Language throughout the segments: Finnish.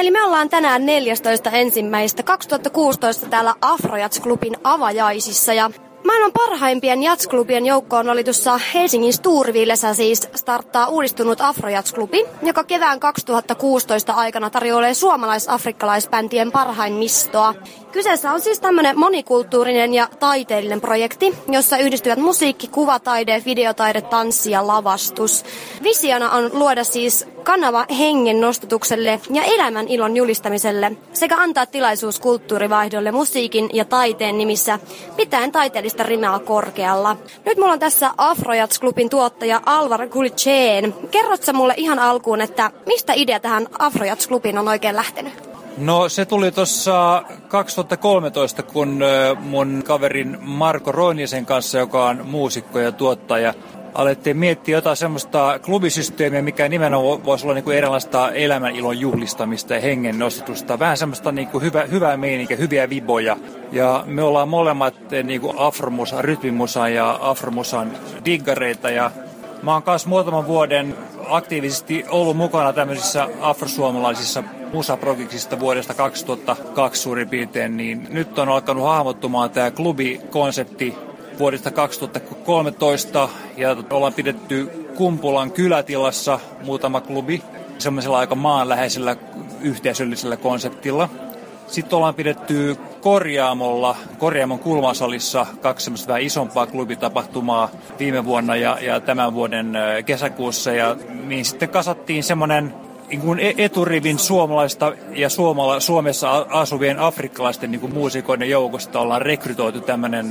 Eli me ollaan tänään 14. ensimmäistä 2016 täällä Afrojats-klubin avajaisissa ja Maailman parhaimpien jatsklubien joukkoon valitussa Helsingin Sturvillessä siis starttaa uudistunut Afrojats-klubi, joka kevään 2016 aikana tarjoilee suomalais-afrikkalaisbändien parhaimmistoa. Kyseessä on siis tämmöinen monikulttuurinen ja taiteellinen projekti, jossa yhdistyvät musiikki, kuvataide, videotaide, tanssi ja lavastus. Visiona on luoda siis kanava hengen nostatukselle ja elämän ilon julistamiselle sekä antaa tilaisuus kulttuurivaihdolle musiikin ja taiteen nimissä pitäen taiteellista rimeä korkealla. Nyt mulla on tässä Afrojats-klubin tuottaja Alvar Gulcheen. Kerrotko mulle ihan alkuun, että mistä idea tähän Afrojats-klubiin on oikein lähtenyt? No se tuli tuossa 2013, kun mun kaverin Marko Roinisen kanssa, joka on muusikko ja tuottaja, alettiin miettiä jotain semmoista klubisysteemiä, mikä nimenomaan voisi olla niinku erilaista elämänilon juhlistamista ja hengen nostatusta. Vähän semmoista niinku hyvä, hyvää meininkiä, hyviä viboja. Ja me ollaan molemmat niinku afromusa, rytmimusan ja afromusan diggareita ja Mä oon kanssa muutaman vuoden aktiivisesti ollut mukana tämmöisissä afrosuomalaisissa musaprojektista vuodesta 2002 suurin piirtein, niin nyt on alkanut hahmottumaan tämä klubikonsepti vuodesta 2013 ja ollaan pidetty Kumpulan kylätilassa muutama klubi semmoisella aika maanläheisellä yhteisöllisellä konseptilla. Sitten ollaan pidetty Korjaamolla, Korjaamon kulmasalissa kaksi semmoista vähän isompaa klubitapahtumaa viime vuonna ja, ja tämän vuoden kesäkuussa. Ja niin sitten kasattiin semmoinen niin e- eturivin suomalaista ja suomala, Suomessa asuvien afrikkalaisten niin kuin muusikoiden joukosta ollaan rekrytoitu tämmöinen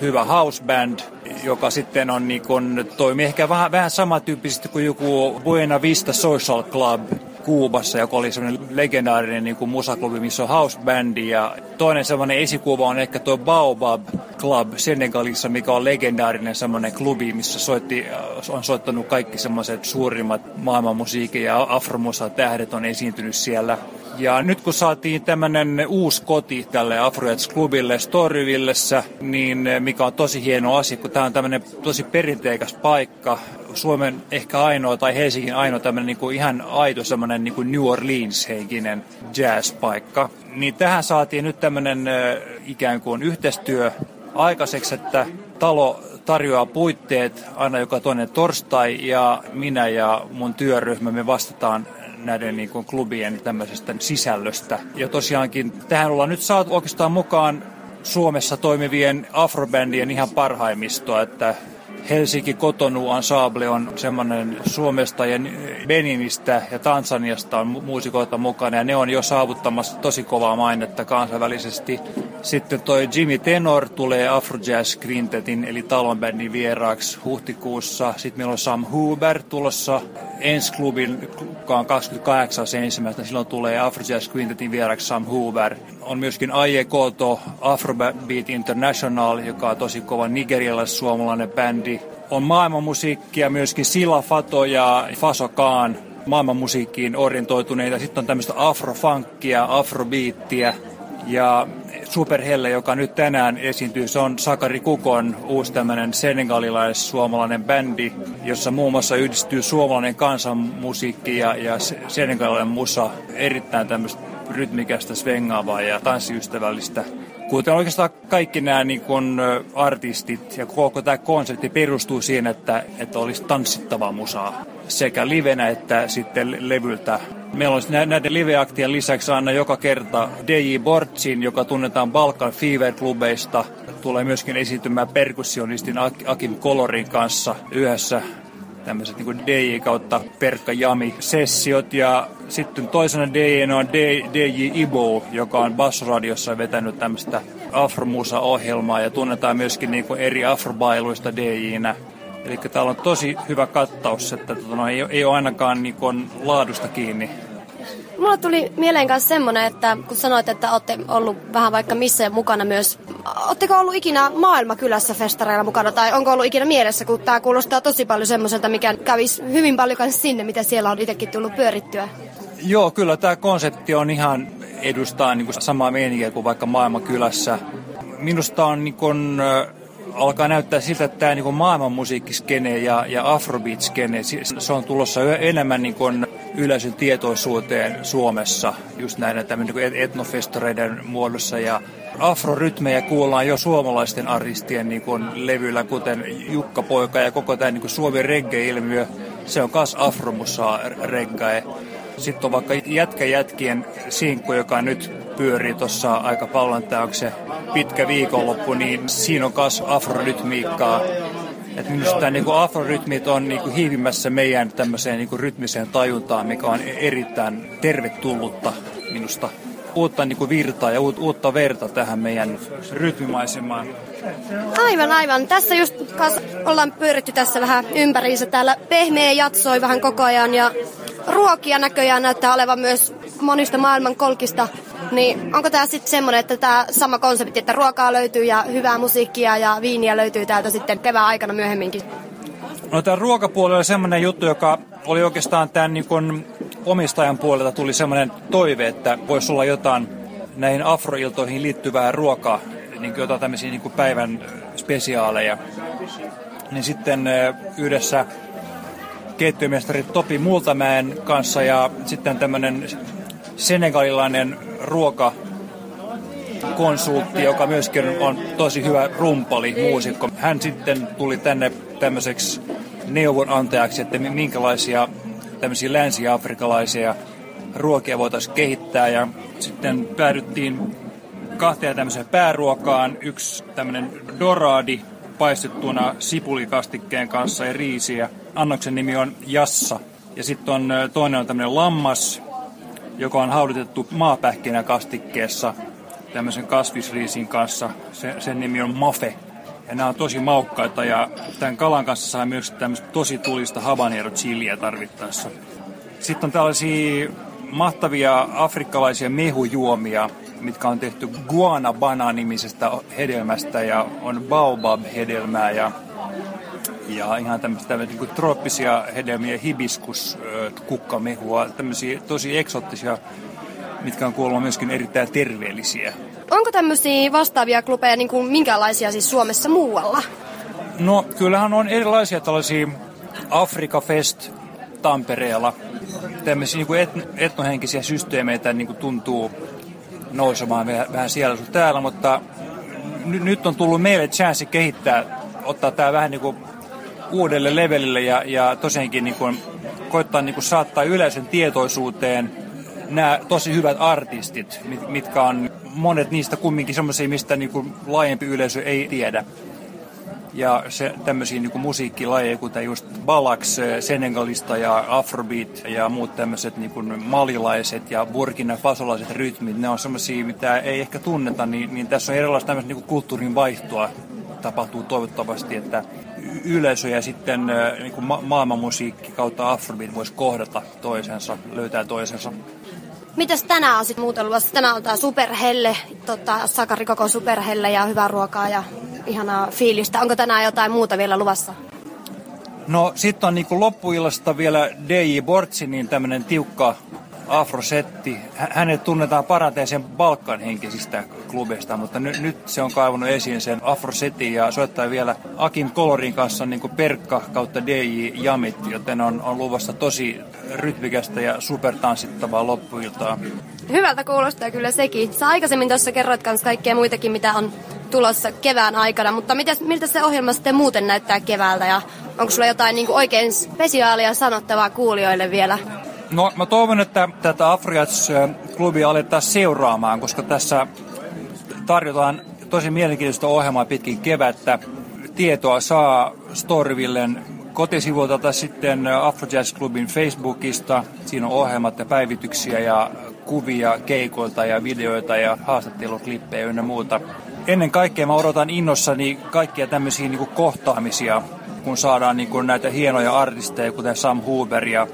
hyvä house band, joka sitten on niin kuin, toimii ehkä vähän, vähän samantyyppisesti kuin joku Buena Vista Social Club, Kuubassa, joka oli semmoinen legendaarinen niin kuin musaklubi, missä on house bandi. Ja toinen semmoinen esikuva on ehkä tuo Baobab Club Senegalissa, mikä on legendaarinen semmoinen klubi, missä soitti, äh, on soittanut kaikki semmoiset suurimmat maailmanmusiikin ja afromusa tähdet on esiintynyt siellä. Ja nyt kun saatiin tämmöinen uusi koti tälle Afrojats-klubille Storyvillessä, niin eh, mikä on tosi hieno asia, kun tämä on tämmöinen tosi perinteikäs paikka, Suomen ehkä ainoa tai Helsingin ainoa tämmöinen niin kuin ihan aito semmoinen niin New Orleans-henkinen jazz-paikka. Niin tähän saatiin nyt tämmöinen eh, ikään kuin yhteistyö aikaiseksi, että talo tarjoaa puitteet aina joka toinen torstai ja minä ja mun työryhmä me vastataan näiden niin kuin klubien tämmöisestä sisällöstä. Ja tosiaankin tähän ollaan nyt saatu oikeastaan mukaan Suomessa toimivien afrobändien ihan parhaimmistoa, että Helsinki Kotonu Ensemble on semmoinen Suomesta ja Beninistä ja Tansaniasta on muusikoita mukana ja ne on jo saavuttamassa tosi kovaa mainetta kansainvälisesti. Sitten toi Jimmy Tenor tulee Afrojazz Quintetin eli talonbändin vieraaksi huhtikuussa. Sitten meillä on Sam Huber tulossa ensi klubin, joka on 28. ensimmäistä. Silloin tulee Afrojazz Quintetin vieraaksi Sam Huber. On myöskin Aie Koto Afrobeat International, joka on tosi kova nigerialais-suomalainen bändi. On maailmanmusiikkia myöskin Sila Fato ja Faso Khan maailmanmusiikkiin orientoituneita. Sitten on tämmöistä afrofunkkia, afrobiittiä ja Superhelle, joka nyt tänään esiintyy, se on Sakari Kukon uusi tämmöinen senegalilais-suomalainen bändi, jossa muun muassa yhdistyy suomalainen kansanmusiikki ja, ja senegalilainen musa. Erittäin tämmöistä rytmikästä, svengaavaa ja tanssiystävällistä. Kuten oikeastaan kaikki nämä niin kun, artistit ja koko tämä konsepti perustuu siihen, että, että olisi tanssittavaa musaa sekä livenä että sitten levyltä. Meillä on näiden liveaktien lisäksi aina joka kerta DJ Bortsin, joka tunnetaan Balkan Fever-klubeista. Tulee myöskin esiintymään perkussionistin Akim Kolorin kanssa yhdessä tämmöiset niin DJ kautta Perkka Jami sessiot ja sitten toisena DJ on DJ Ibo, joka on Bassoradiossa vetänyt tämmöistä afromusa-ohjelmaa ja tunnetaan myöskin niin kuin eri afrobailuista DJinä. Eli täällä on tosi hyvä kattaus, että tota, no, ei, ei ole ainakaan niin kuin, laadusta kiinni. Mulla tuli mieleen kanssa semmoinen, että kun sanoit, että olette ollut vähän vaikka missä mukana myös. Oletteko ollut ikinä maailmakylässä festareilla mukana tai onko ollut ikinä mielessä, kun tämä kuulostaa tosi paljon semmoiselta, mikä kävisi hyvin paljon kanssa sinne, mitä siellä on itsekin tullut pyörittyä? Joo, kyllä tämä konsepti on ihan edustaa niin kuin samaa meininkiä kuin vaikka maailmankylässä. Minusta on niin kuin, alkaa näyttää siltä, että tämä niin maailmanmusiikkiskene ja, ja afrobeat-skene, se on tulossa enemmän niin kuin yleisön tietoisuuteen Suomessa just näiden niin etnofestoreiden muodossa ja afrorytmejä kuullaan jo suomalaisten artistien niin kuin levyillä, kuten Jukka Poika ja koko tämä niin Suomi reggae-ilmiö, se on kas afromusaa reggae. Sitten on vaikka Jätkä Jätkien sinkku, joka nyt pyörii tuossa aika paljon, tämä se pitkä viikonloppu, niin siinä on kas afrorytmiikkaa. Et minusta tämä niinku afrorytmit on niinku hiivimässä meidän tämmöiseen niinku rytmiseen tajuntaan, mikä on erittäin tervetullutta minusta uutta niin kuin virtaa ja uutta verta tähän meidän rytmimaisemaan. Aivan, aivan. Tässä just ollaan pyöritty tässä vähän ympäriinsä. Täällä pehmeä jatsoi vähän koko ajan ja ruokia näköjään näyttää olevan myös monista maailman kolkista. Niin onko tämä sitten semmoinen, että tämä sama konsepti, että ruokaa löytyy ja hyvää musiikkia ja viiniä löytyy täältä sitten kevään aikana myöhemminkin? No tämä ruokapuoli oli semmoinen juttu, joka oli oikeastaan tämän niin kuin omistajan puolelta tuli semmoinen toive, että voisi olla jotain näihin afroiltoihin liittyvää ruokaa, niin jotain tämmöisiä niin kuin päivän spesiaaleja. Niin sitten yhdessä keittiömestari Topi Multamäen kanssa ja sitten tämmöinen senegalilainen ruoka konsultti, joka myöskin on tosi hyvä rumpali, muusikko. Hän sitten tuli tänne tämmöiseksi neuvonantajaksi, että minkälaisia tämmöisiä länsi-afrikalaisia ruokia voitaisiin kehittää ja sitten päädyttiin kahteen tämmöiseen pääruokaan. Yksi tämmöinen doradi paistettuna sipulikastikkeen kanssa ja riisiä. Annoksen nimi on Jassa. Ja sitten on toinen on tämmöinen lammas, joka on haudutettu kastikkeessa tämmöisen kasvisriisin kanssa. Se, sen nimi on Mafe. Ja nämä on tosi maukkaita ja tämän kalan kanssa saa myös tämmöistä tosi tulista habanero chiliä tarvittaessa. Sitten on tällaisia mahtavia afrikkalaisia mehujuomia, mitkä on tehty guanabana-nimisestä hedelmästä ja on baobab-hedelmää ja, ja ihan tämmöistä niin kuin trooppisia hedelmiä, hibiskus, kukkamehua, tämmöisiä tosi eksottisia, mitkä on kuulemma myöskin erittäin terveellisiä. Onko tämmöisiä vastaavia klubeja niin kuin minkälaisia siis Suomessa muualla? No kyllähän on erilaisia tällaisia Afrika Fest Tampereella. Tämmöisiä niin kuin et, etnohenkisiä systeemeitä niin kuin tuntuu nousemaan vähän, siellä sun täällä, mutta n- nyt on tullut meille chanssi kehittää, ottaa tämä vähän niin kuin uudelle levelille ja, ja tosiaankin niin kuin, koittaa niin kuin saattaa yleisön tietoisuuteen nämä tosi hyvät artistit, mitkä on monet niistä kumminkin semmoisia, mistä niin kuin laajempi yleisö ei tiedä. Ja se, tämmöisiä niin kuin musiikkilajeja, kuten just Balaks Senegalista ja Afrobeat ja muut tämmöiset niin kuin malilaiset ja Burkina Fasolaiset rytmit, ne on semmoisia, mitä ei ehkä tunneta, niin, niin tässä on erilaista tämmöistä niin kuin kulttuurin vaihtoa tapahtuu toivottavasti, että yleisö ja sitten niin kuin ma- maailmanmusiikki kautta Afrobeat voisi kohdata toisensa, löytää toisensa. Mitäs tänään on sitten muuten luvassa? Tänään on tää superhelle, tota, Sakari koko superhelle ja hyvää ruokaa ja ihanaa fiilistä. Onko tänään jotain muuta vielä luvassa? No sitten on niinku loppuillasta vielä DJ Bortsinin tämmönen tiukka afrosetti. Hänet tunnetaan paranteeseen Balkan henkisistä klubeista, mutta ny- nyt se on kaivannut esiin sen afrosetin ja soittaa vielä Akin Kolorin kanssa niin kuin Perkka kautta DJ Jamit, joten on, on luvassa tosi rytmikästä ja supertanssittavaa loppuiltaa. Hyvältä kuulostaa kyllä sekin. Sä aikaisemmin tuossa kerroit myös kaikkea muitakin, mitä on tulossa kevään aikana, mutta mitäs, miltä se ohjelma sitten muuten näyttää keväältä ja onko sulla jotain niin kuin oikein spesiaalia sanottavaa kuulijoille vielä? No mä toivon, että tätä Afriats-klubia aletaan seuraamaan, koska tässä tarjotaan tosi mielenkiintoista ohjelmaa pitkin kevättä. Tietoa saa Storyvillen kotisivuilta tai sitten Afrojazz Clubin Facebookista. Siinä on ohjelmat ja päivityksiä ja kuvia keikoilta ja videoita ja haastatteluklippejä ynnä muuta. Ennen kaikkea mä odotan innossani kaikkia tämmöisiä niin kohtaamisia, kun saadaan niin näitä hienoja artisteja, kuten Sam Huber ja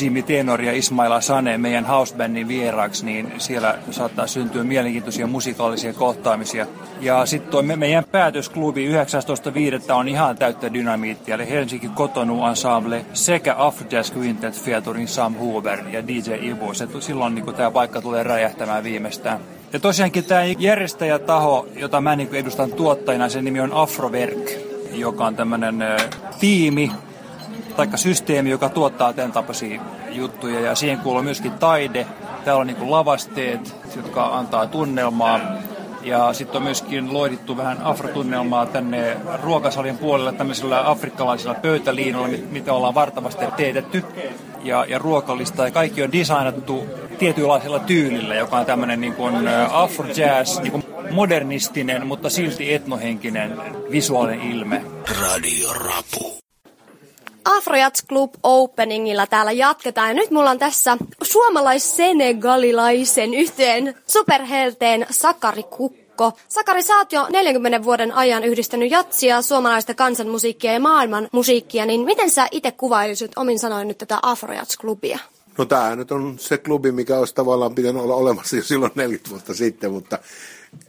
Jimmy Tenor ja Ismaila Sane meidän housebandin vieraaksi, niin siellä saattaa syntyä mielenkiintoisia musikaalisia kohtaamisia. Ja sitten me, meidän päätösklubi 19.5. on ihan täyttä dynamiittia, eli Helsinki Kotonu Ensemble sekä Afrojazz Quintet featuring Sam Huber ja DJ Ivo. Se, silloin niin tämä paikka tulee räjähtämään viimeistään. Ja tosiaankin tämä järjestäjätaho, jota mä niin edustan tuottajana, sen nimi on Afroverk, joka on tämmöinen tiimi, taikka systeemi, joka tuottaa tämän tapaisia juttuja. Ja siihen kuuluu myöskin taide. Täällä on niin lavasteet, jotka antaa tunnelmaa. Ja sitten on myöskin loidittu vähän afrotunnelmaa tänne ruokasalin puolelle tämmöisillä afrikkalaisilla pöytäliinoilla, mitä ollaan vartavasti teetetty. Ja, ja ruokalista ja kaikki on designattu tietynlaisella tyylillä, joka on tämmöinen niin kuin afro-jazz, niin kuin modernistinen, mutta silti etnohenkinen visuaalinen ilme. Radio Rapu. Afrojats Club Openingilla täällä jatketaan. Ja nyt mulla on tässä suomalais-senegalilaisen yhteen superhelteen Sakari Kukko. Sakari, sä oot jo 40 vuoden ajan yhdistänyt jatsia, suomalaista kansanmusiikkia ja maailman musiikkia, niin miten sä itse kuvailisit omin sanoin nyt tätä Afrojats-klubia? No tämä nyt on se klubi, mikä olisi tavallaan pitänyt olla olemassa jo silloin 40 vuotta sitten, mutta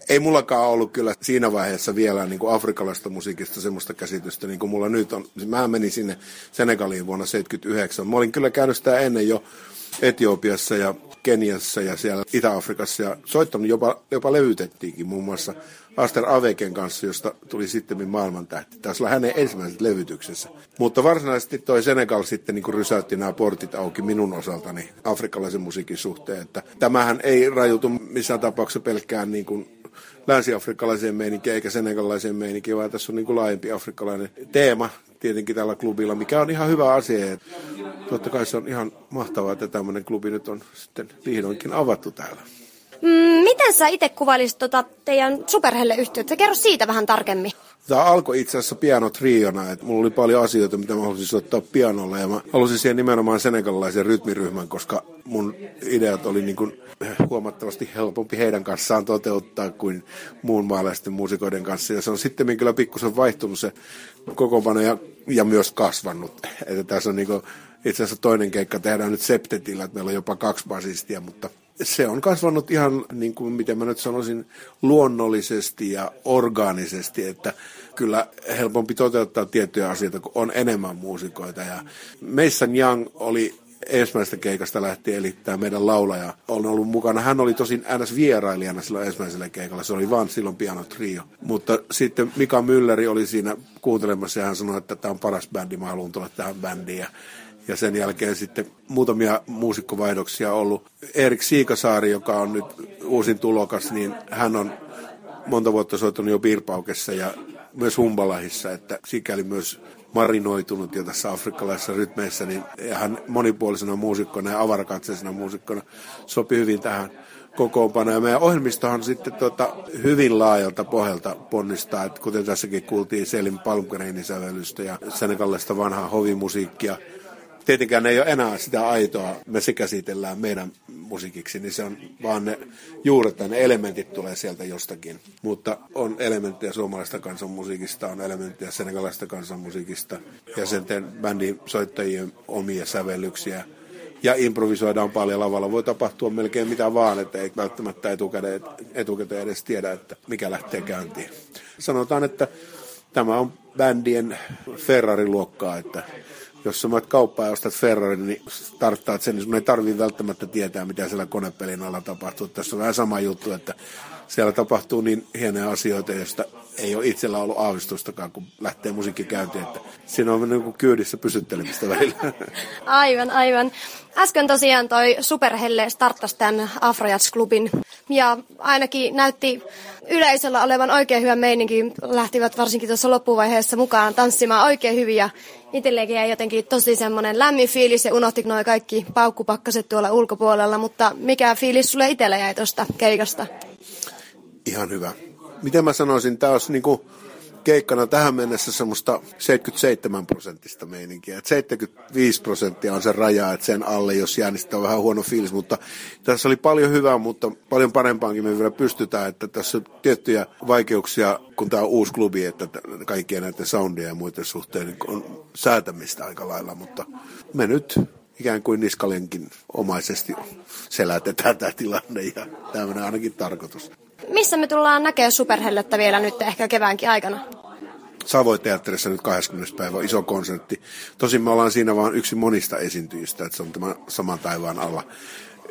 ei mullakaan ollut kyllä siinä vaiheessa vielä niin kuin afrikkalaista musiikista semmoista käsitystä, niin kuin mulla nyt on. Mä menin sinne Senegaliin vuonna 1979. Mä olin kyllä käynyt sitä ennen jo Etiopiassa ja Keniassa ja siellä Itä-Afrikassa ja soittanut jopa, jopa levytettiinkin muun muassa Aster Aveken kanssa, josta tuli sitten maailmantähti. Tässä oli hänen ensimmäiset levytyksessä. Mutta varsinaisesti toi Senegal sitten niin rysäytti nämä portit auki minun osaltani afrikkalaisen musiikin suhteen. Että tämähän ei rajoitu missään tapauksessa pelkkään niin kuin länsi-afrikkalaiseen meininkiin eikä senegalaiseen meininkiin, vaan tässä on niin kuin laajempi afrikkalainen teema tietenkin tällä klubilla, mikä on ihan hyvä asia. Totta kai se on ihan mahtavaa, että tämmöinen klubi nyt on sitten vihdoinkin avattu täällä. Mm, miten sä itse kuvailisit tota teidän superhelle-yhtiötä? Kerro siitä vähän tarkemmin. Tämä alkoi itse asiassa pianotriona, että mulla oli paljon asioita, mitä mä halusin soittaa pianolla ja mä halusin siihen nimenomaan senegalaisen rytmiryhmän, koska mun ideat oli niin kuin huomattavasti helpompi heidän kanssaan toteuttaa kuin muun maalaisten muusikoiden kanssa. Ja se on sitten kyllä pikkusen vaihtunut se kokoonpano ja, ja myös kasvanut. Että tässä on niin kuin, itse asiassa toinen keikka tehdään nyt septetillä, että meillä on jopa kaksi basistia, mutta se on kasvanut ihan, niin kuin miten mä nyt sanoisin, luonnollisesti ja orgaanisesti, että kyllä helpompi toteuttaa tiettyjä asioita, kun on enemmän muusikoita. Ja Mason Young oli ensimmäisestä keikasta lähtien, eli tämä meidän laulaja on ollut mukana. Hän oli tosin ns. vierailijana silloin ensimmäisellä keikalla, se oli vaan silloin piano trio. Mutta sitten Mika Mülleri oli siinä kuuntelemassa ja hän sanoi, että tämä on paras bändi, mä haluan tulla tähän bändiin. Ja ja sen jälkeen sitten muutamia muusikkovaihdoksia ollut. Erik Siikasaari, joka on nyt uusin tulokas, niin hän on monta vuotta soittanut jo Pirpaukessa ja myös Humbalahissa, että sikäli myös marinoitunut jo tässä afrikkalaisessa rytmeissä, niin hän monipuolisena muusikkona ja avarakatseisena muusikkona sopi hyvin tähän kokoonpano. Ja meidän ohjelmistohan sitten tota, hyvin laajalta pohjalta ponnistaa, että kuten tässäkin kuultiin Selim Palmgreinin sävellystä ja senegalaista vanhaa hovimusiikkia – tietenkään ei ole enää sitä aitoa, me se käsitellään meidän musiikiksi, niin se on vaan ne juuret ne elementit tulee sieltä jostakin. Mutta on elementtejä suomalaista kansanmusiikista, on elementtejä senegalaista kansanmusiikista ja sen bändin soittajien omia sävellyksiä. Ja improvisoidaan paljon lavalla. Voi tapahtua melkein mitä vaan, että ei välttämättä etukäteen, etukäteen edes tiedä, että mikä lähtee käyntiin. Sanotaan, että tämä on bändien Ferrari-luokkaa, että jos sä menet kauppaan ja ostat Ferrari, niin starttaat sen, niin sun ei tarvitse välttämättä tietää, mitä siellä konepelin alla tapahtuu. Tässä on vähän sama juttu, että siellä tapahtuu niin hienoja asioita, joista ei ole itsellä ollut aavistustakaan, kun lähtee musiikki käyntiin, että siinä on niin kuin kyydissä pysyttelemistä välillä. Aivan, aivan. Äsken tosiaan toi Superhelle starttasi tämän Afrojats-klubin ja ainakin näytti yleisöllä olevan oikein hyvä meininki. Lähtivät varsinkin tuossa loppuvaiheessa mukaan tanssimaan oikein hyvin ja itselleenkin jäi jotenkin tosi semmoinen lämmin fiilis ja unohti noin kaikki paukkupakkaset tuolla ulkopuolella, mutta mikä fiilis sulle itsellä jäi tuosta keikasta? Ihan hyvä. Miten mä sanoisin, tämä olisi niinku keikkana tähän mennessä semmoista 77 prosenttista meininkiä. Et 75 prosenttia on se raja, että sen alle, jos jää, niin on vähän huono fiilis. Mutta tässä oli paljon hyvää, mutta paljon parempaankin me vielä pystytään. Että tässä on tiettyjä vaikeuksia, kun tämä on uusi klubi, että kaikkien näiden soundia ja muiden suhteen niin on säätämistä aika lailla. Mutta me nyt ikään kuin niskalenkin omaisesti selätetään tämä tilanne ja tämmöinen ainakin tarkoitus. Missä me tullaan näkemään superhellettä vielä nyt ehkä keväänkin aikana? Savoiteatterissa nyt 20. päivä iso konsertti. Tosin me ollaan siinä vain yksi monista esiintyjistä, että se on tämä saman taivaan alla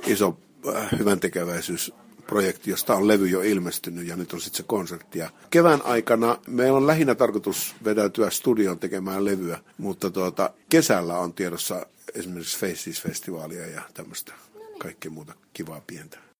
iso äh, hyvän tekeväisyys projekti, josta on levy jo ilmestynyt ja nyt on sitten se konsertti. Ja kevään aikana meillä on lähinnä tarkoitus vedäytyä studioon tekemään levyä, mutta tuota, kesällä on tiedossa esimerkiksi Faces-festivaalia ja tämmöistä kaikkea muuta kivaa pientä.